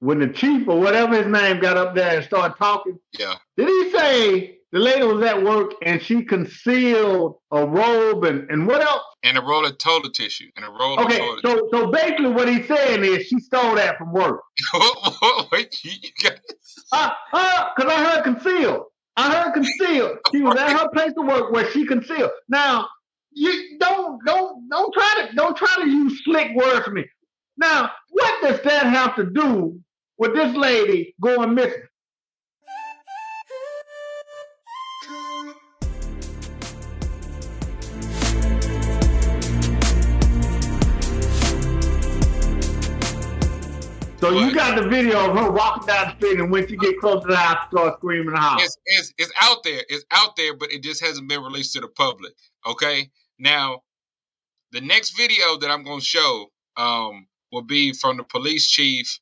when the chief or whatever his name got up there and started talking? Yeah. Did he say the lady was at work and she concealed a robe and, and what else? And a roll of toilet tissue. And a roll Okay, of toilet so so basically what he's saying is she stole that from work. Wait, you Uh, uh, cause I heard concealed. I heard concealed. She was at her place of work where she concealed. Now, you don't don't don't try to don't try to use slick words for me. Now, what does that have to do with this lady going missing? So you got the video of her walking down the street, and when she get close to the house, start screaming and hollering. it's, it's it's out there. It's out there, but it just hasn't been released to the public. Okay. Now, the next video that I'm going to show um, will be from the police chief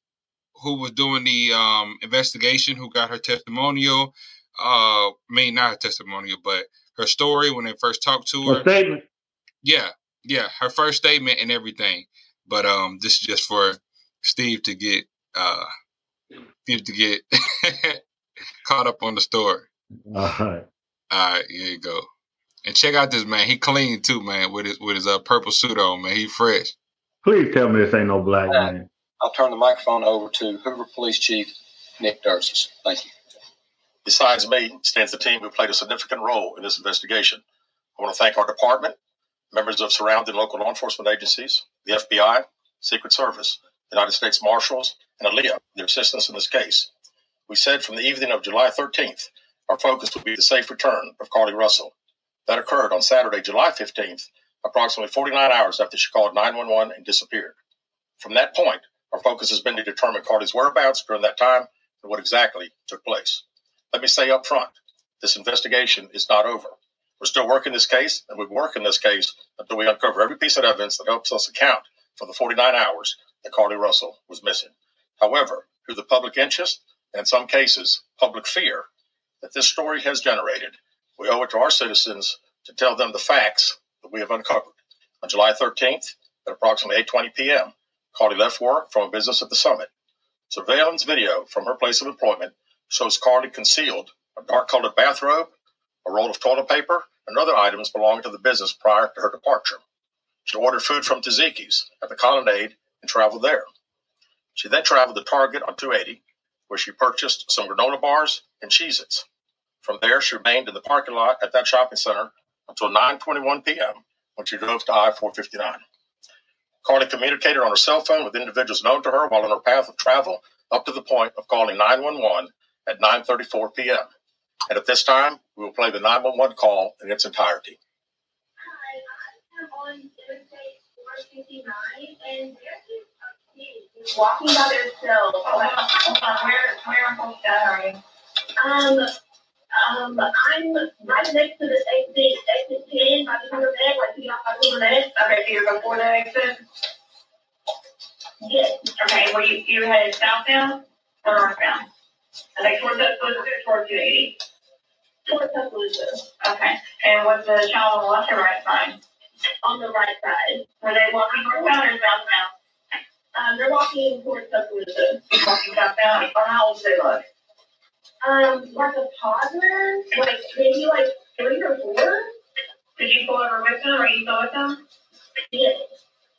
who was doing the um, investigation, who got her testimonial. Uh, I mean, not her testimonial, but her story when they first talked to A her. statement. Yeah, yeah, her first statement and everything. But um, this is just for Steve to get uh, Steve to get caught up on the story. All right. All right, here you go. And check out this man. He clean too, man, with his with his uh, purple suit on, man. He fresh. Please tell me this ain't no black man. I'll turn the microphone over to Hoover Police Chief Nick Derzis. Thank you. Besides me stands the team who played a significant role in this investigation. I want to thank our department, members of surrounding local law enforcement agencies, the FBI, Secret Service, United States Marshals, and ALEA their assistance in this case. We said from the evening of July 13th, our focus would be the safe return of Carlee Russell. That occurred on Saturday, July 15th, approximately 49 hours after she called 911 and disappeared. From that point, our focus has been to determine Carlee's whereabouts during that time and what exactly took place. Let me say up front, this investigation is not over. We're still working this case, and we'll work in this case until we uncover every piece of evidence that helps us account for the 49 hours that Carlee Russell was missing. However, through the public interest, and in some cases, public fear that this story has generated, we owe it to our citizens to tell them the facts that we have uncovered. On July 13th, at approximately 8.20 p.m., Carlee left work from a business at the summit. Surveillance video from her place of employment shows Carlee concealed a dark colored bathrobe, a roll of toilet paper, and other items belonging to the business prior to her departure. She ordered food from Taziki's at the Colonnade and traveled there. She then traveled to Target on 280, where she purchased some granola bars and Cheez Its. From there, she remained in the parking lot at that shopping center until 9.21 p.m. when she drove to I 459. Carlee communicated on her cell phone with individuals known to her while on her path of travel up to the point of calling 911 at 9.34 p.m. And at this time, we will play the 911 call in its entirety. Hi, I'm on Interstate 459, and there's a walking by themselves. Where, where are you? Um, um, I'm right next to the exit, exit 10, by the Hoover Met, like you got by Hoover Met. Okay, so you're before the exit? Yes, Okay, well, you, you headed southbound or northbound? Okay, towards towards the, towards 280. towards Tuscaloosa, Okay, and what's the child on the left or right side? on the right side. Were they walking northbound or southbound? Um, they're walking towards Tuscaloosa. Walking southbound, or how old do they look? Um, like a toddler, like maybe like three or four. Did you pull over with them, or are you still with them? Yes.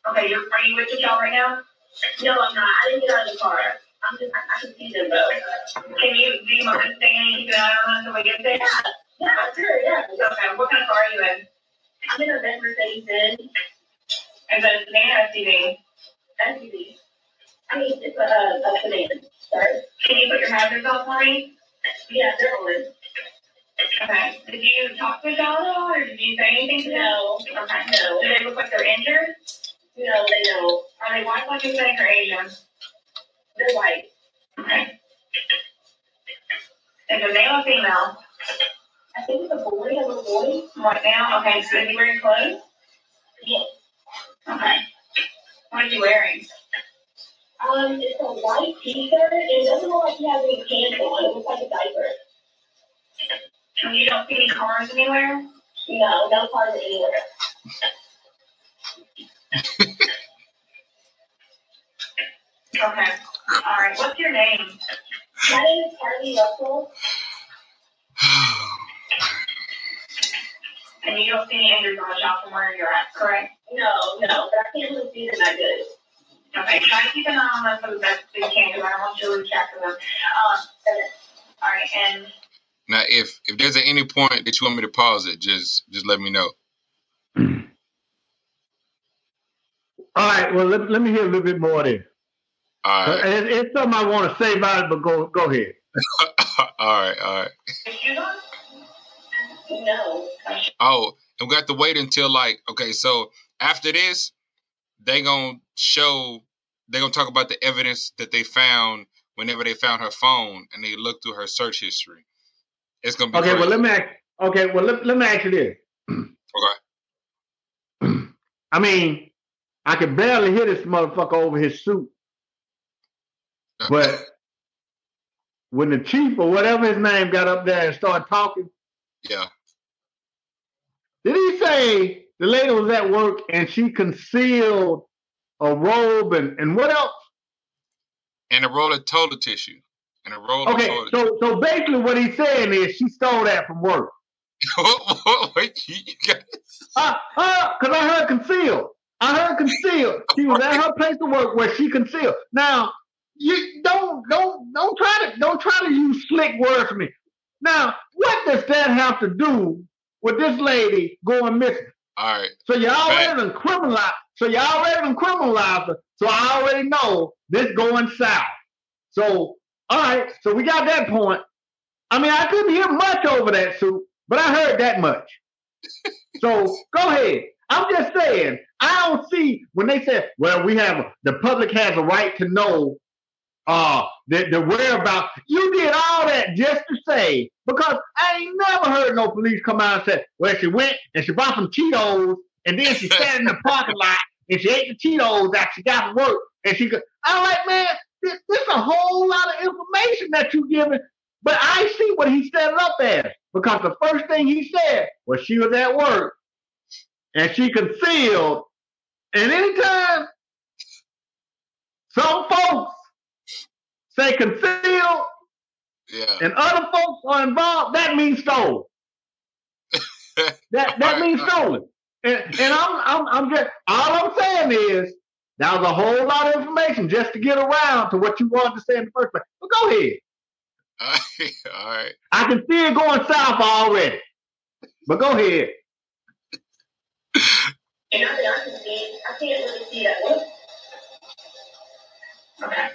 Okay, you're, are you with the child right now? No, I'm not. I didn't get out of the car. I'm just, I, I can see them though. Can you, do you mind staying and keeping an eye on them until we get there? Yeah, yeah, sure, yeah. Okay, what kind of car are you in? I'm in a red Mercedes Benz Is it a sedan or SUV? SUV. I mean, it's a, a, a sedan. Sorry. Can you put your hazards on for me? Yeah, they're on. Okay. Did you talk to the child at all, or did you say anything to them? No, Okay. no, Do they look like they're injured? no, they don't. Are they white like you Hispanic or Asian? They're white. Okay. Is it male or female? I think it's a boy, a little boy. Right now? Okay, so is he wearing clothes? Yes. Okay. What is he wearing? Um, it's a white t-shirt, and it doesn't look like he has any pants on. It looks like a diaper. And you don't see any cars anywhere? No, no cars anywhere. Okay. All right, what's your name? My name is Carlee Russell. And you don't see any injuries on the shop from where you're at, correct? No, no, but I can't really see them that good. Okay, try to keep an eye on them for the best you can, because I don't want you to lose track of them. Um, all right, and Now, if if there's at any point that you want me to pause it, just just let me know. All right. Well, let, let me hear a little bit more there. All right, It, it's something I want to say about it, but go go ahead. all right, all right. shoes on? No. Oh, and we got to wait until like okay, so after this, they gonna show they gonna talk about the evidence that they found whenever they found her phone and they looked through her search history. It's gonna be Okay. Well, let me ask. Okay. Well, let, let me ask you this. okay. I mean, I could barely hear this motherfucker over his suit, but when the chief or whatever his name got up there and started talking, yeah, did he say the lady was at work and she concealed a robe and, and what else? and a roll of toilet tissue and a roll Okay, of toilet. so so basically what he's saying is she stole that from work. You Uh, uh, I heard concealed. I heard concealed. She was at her place of work where she concealed. Now, you don't don't don't try to don't try to use slick words for me. Now, what does that have to do with this lady going missing? all right. So you already criminalized. So y'all already done criminalized her. So I already know this going south. So all right. So we got that point. I mean, I couldn't hear much over that suit, but I heard that much. so go ahead. I'm just saying. I don't see when they said, "Well, we have the public has a right to know uh the, the whereabouts." You did all that just to say because I ain't never heard no police come out and say, "Well, she went and she bought some Cheetos and then she sat in the parking lot and she ate the Cheetos after she got to work and she." Go, I'm like, man, this, this a whole lot of information that you giving, but I see what he set it up as because the first thing he said was she was at work and she concealed. And anytime some folks say concealed Yeah. and other folks are involved, that means stolen. That that means stolen. And, and I'm, I'm I'm just all I'm saying is that was a whole lot of information just to get around to what you wanted to say in the first place. But go ahead. all right. I can see it going south already. But go ahead. And not I can see, I can't really see that one. Okay.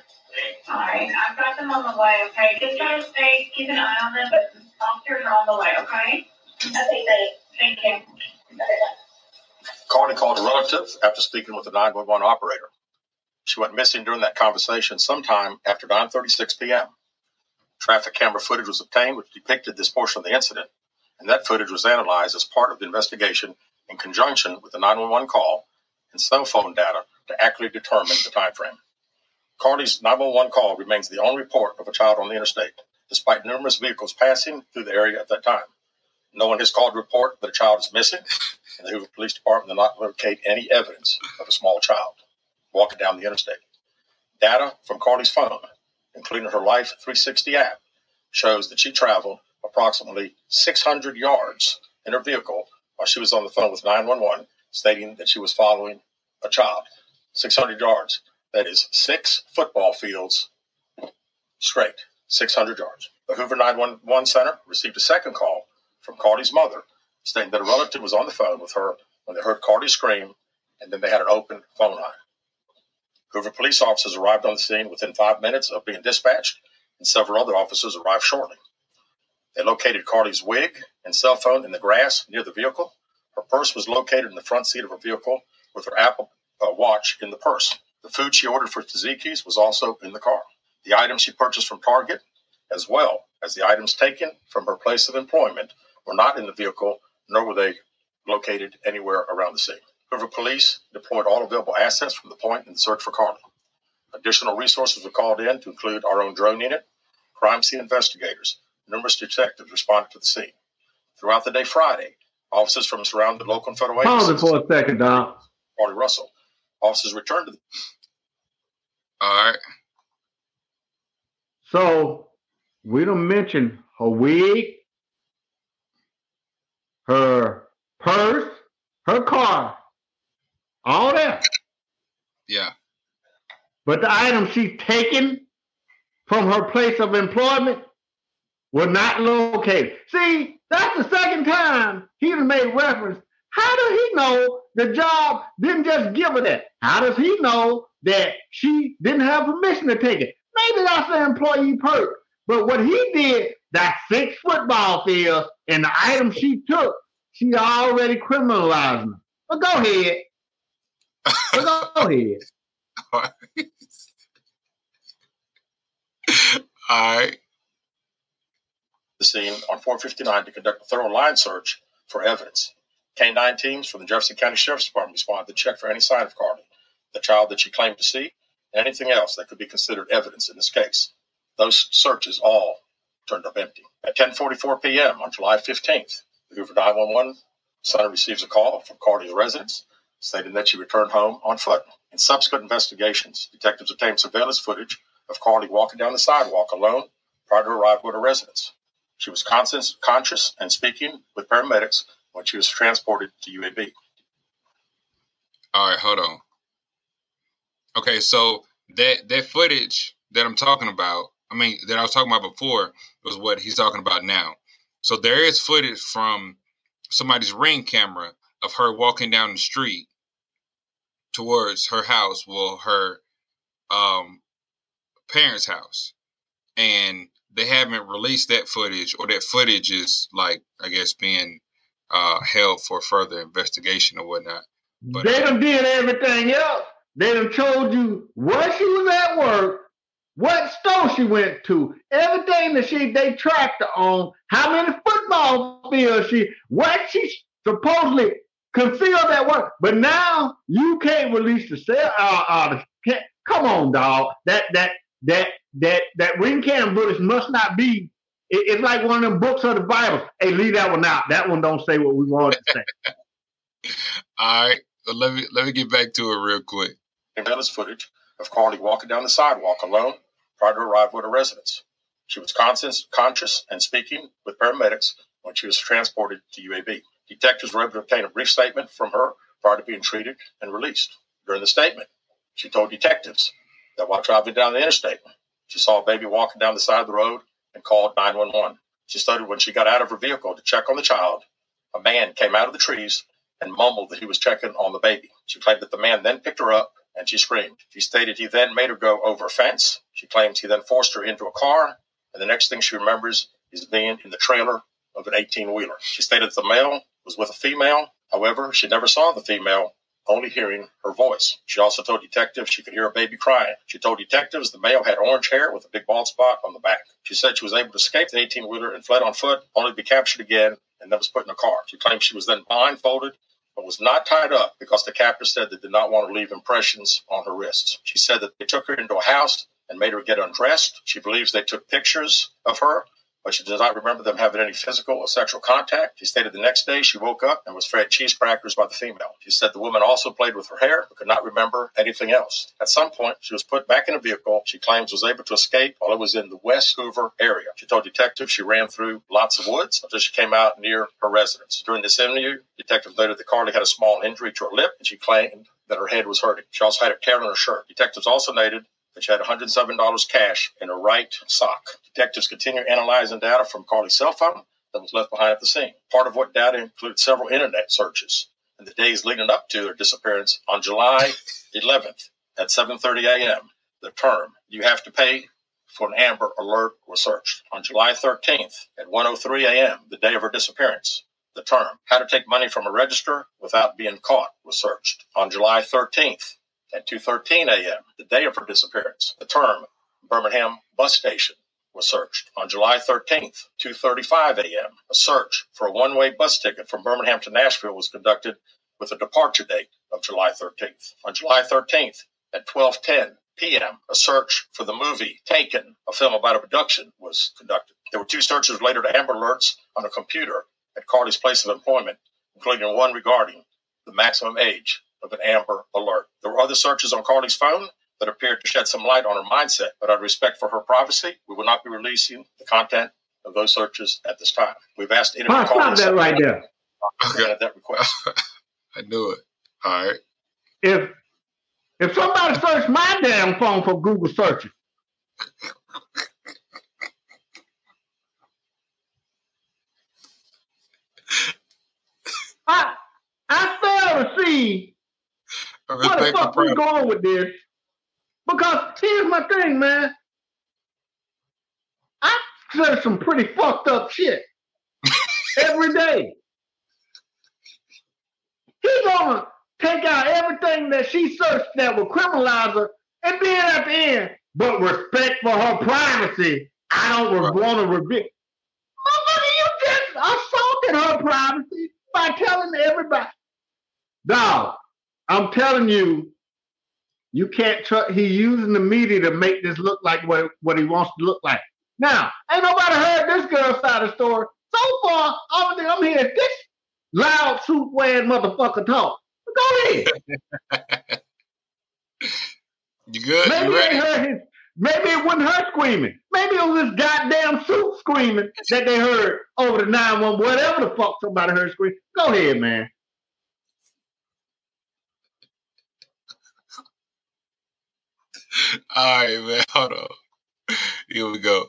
All right, I've got them on the way, okay? Just try to stay, keep an eye on them, but officers are on the way, okay? Okay, thanks. Thank you. Called a relative after speaking with the 911 operator. She went missing during that conversation sometime after 9:36 p.m. Traffic camera footage was obtained which depicted this portion of the incident, and that footage was analyzed as part of the investigation in conjunction with the 911 call and cell phone data to accurately determine the time frame. Carlee's 911 call remains the only report of a child on the interstate, despite numerous vehicles passing through the area at that time. No one has called to report that a child is missing, and the Hoover Police Department did not locate any evidence of a small child walking down the interstate. Data from Carlee's phone, including her Life 360 app, shows that she traveled approximately 600 yards in her vehicle while she was on the phone with 911, stating that she was following a child. 600 yards. That is six football fields straight, 600 yards. The Hoover 911 Center received a second call from Carlee's mother stating that a relative was on the phone with her when they heard Carlee scream, and then they had an open phone line. Hoover police officers arrived on the scene within five minutes of being dispatched, and several other officers arrived shortly. They located Carlee's wig and cell phone in the grass near the vehicle. Her purse was located in the front seat of her vehicle with her Apple uh, Watch in the purse. The food she ordered for Taziki's was also in the car. The items she purchased from Target, as well as the items taken from her place of employment, were not in the vehicle, nor were they located anywhere around the scene. Hoover police deployed all available assets from the point in the search for Carlee. Additional resources were called in to include our own drone unit, crime scene investigators, numerous detectives responded to the scene. Throughout the day Friday, officers from surrounding local and federal agencies. Pause it for a second, Doc. Carlee Russell, officers returned to the All right. So we don't mention her wig, her purse, her car, all that. Yeah. But the items she's taken from her place of employment were not located. See, that's the second time he done made reference. How does he know the job didn't just give her that? How does he know that she didn't have permission to take it? Maybe that's an employee perk. But what he did, that six football fields and the items she took, she already criminalized them. But go ahead. But go ahead. All right. the scene on 459 to conduct a thorough line search for evidence. K-9 teams from the Jefferson County Sheriff's Department responded to check for any sign of Carlee, the child that she claimed to see, and anything else that could be considered evidence in this case. Those searches all turned up empty. At 10:44 p.m. on July 15th, the Hoover 911 center receives a call from Carlee's residence stating that she returned home on foot. In subsequent investigations, detectives obtained surveillance footage of Carlee walking down the sidewalk alone prior to arrival at her residence. She was conscious, conscious and speaking with paramedics when she was transported to UAB. All right, hold on. Okay, so that that footage that I'm talking about, I mean that I was talking about before, was what he's talking about now. So there is footage from somebody's ring camera of her walking down the street towards her house, well, her um parents' house, and they haven't released that footage, or that footage is like I guess being uh, held for further investigation or whatnot. But they done did everything else. They done told you where she was at work, what store she went to, everything that she they tracked her on, how many football fields she, what she supposedly concealed that work. But now you can't release the cell. Uh, uh, can't, come on, dog. That that that that that ring cam footage must not be. it- it's like one of them books of the Bible. Hey, leave that one out. That one don't say what we want to say. all right, so let me let me get back to it real quick. surveillance footage of Carlee walking down the sidewalk alone prior to arrival at her residence. She was conscious, conscious and speaking with paramedics when she was transported to UAB. Detectives were able to obtain a brief statement from her prior to being treated and released. During the statement, she told detectives that while driving down the interstate, she saw a baby walking down the side of the road and called 911. She stated when she got out of her vehicle to check on the child, a man came out of the trees and mumbled that he was checking on the baby. She claimed that the man then picked her up and she screamed. She stated he then made her go over a fence. She claims he then forced her into a car, and the next thing she remembers is being in the trailer of an 18 wheeler. She stated the male was with a female. However, she never saw the female, only hearing her voice. She also told detectives she could hear a baby crying. She told detectives the male had orange hair with a big bald spot on the back. She said she was able to escape the 18 wheeler and fled on foot, only to be captured again and then was put in a car. She claims she was then blindfolded but was not tied up because the captor said they did not want to leave impressions on her wrists. She said that they took her into a house and made her get undressed. She believes they took pictures of her, but she does not remember them having any physical or sexual contact. She stated the next day she woke up and was fed cheese crackers by the female. She said the woman also played with her hair but could not remember anything else. At some point, she was put back in a vehicle she claims was able to escape while it was in the West Hoover area. She told detectives she ran through lots of woods until she came out near her residence. During this interview, detectives noted that Carlee had a small injury to her lip and she claimed that her head was hurting. She also had a tear in her shirt. Detectives also noted that she had $107 cash in a right sock. Detectives continue analyzing data from Carlee's cell phone that was left behind at the scene. Part of what data included several internet searches in the days leading up to her disappearance on July 11th at 7:30 a.m. The term "you have to pay" for an Amber Alert was searched. On July 13th at 1:03 a.m., the day of her disappearance, the term "how to take money from a register without being caught" was searched. On July 13th at 2:13 a.m., the day of her disappearance, the term Birmingham bus station was searched. On July 13th, 2:35 a.m., a search for a one-way bus ticket from Birmingham to Nashville was conducted with a departure date of July 13th. On July 13th at 12:10 p.m., a search for the movie Taken, a film about a abduction, was conducted. There were two searches later to Amber Alerts on a computer at Carlee's place of employment, including one regarding the maximum age of an Amber Alert. There were other searches on Carlee's phone that appeared to shed some light on her mindset, but out of respect for her privacy, we will not be releasing the content of those searches at this time. We've asked any Huh, stop that right there. Granted that request. I knew it. All right. If if somebody searched my damn phone for Google searches, I I fail to see I where the respect the fuck we going with this. Because here's my thing, man. I said some pretty fucked up shit every day. He's gonna take out everything that she searched that will criminalize her, and then at the end, but respect for her privacy, I don't Right. want to reveal. Motherfucker, you just assaulted her privacy by telling everybody. Dog, I'm telling you, you can't trust. He using the media to make this look like what, what he wants to look like. Now, ain't nobody heard this girl's side of the story. So far, all thing I'm hearing this loud suit wearing motherfucker talk. Go ahead. You good? Maybe You they heard his. Maybe it wasn't her screaming. Maybe it was this goddamn suit screaming that they heard over the 911, whatever the fuck somebody heard scream. Go ahead, man. All right, man. Hold on. Here we go.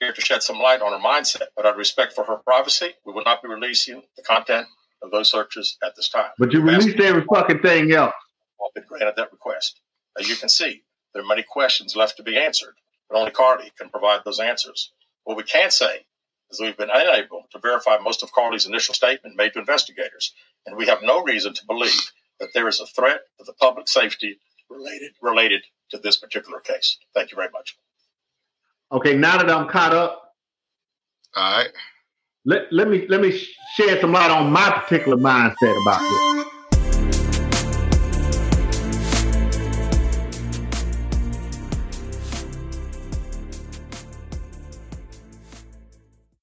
Here to shed some light on her mindset, but out of respect for her privacy, we will not be releasing the content of those searches at this time. But you released every fucking thing else. all been granted that request. As you can see, there are many questions left to be answered, but only Carlee can provide those answers. What we can say is we've been unable to verify most of Carlee's initial statement made to investigators, and we have no reason to believe that there is a threat to the public safety related related to this particular case. Thank you very much. Okay, now that I'm caught up, All right. let, let me let me shed some light on my particular mindset about this.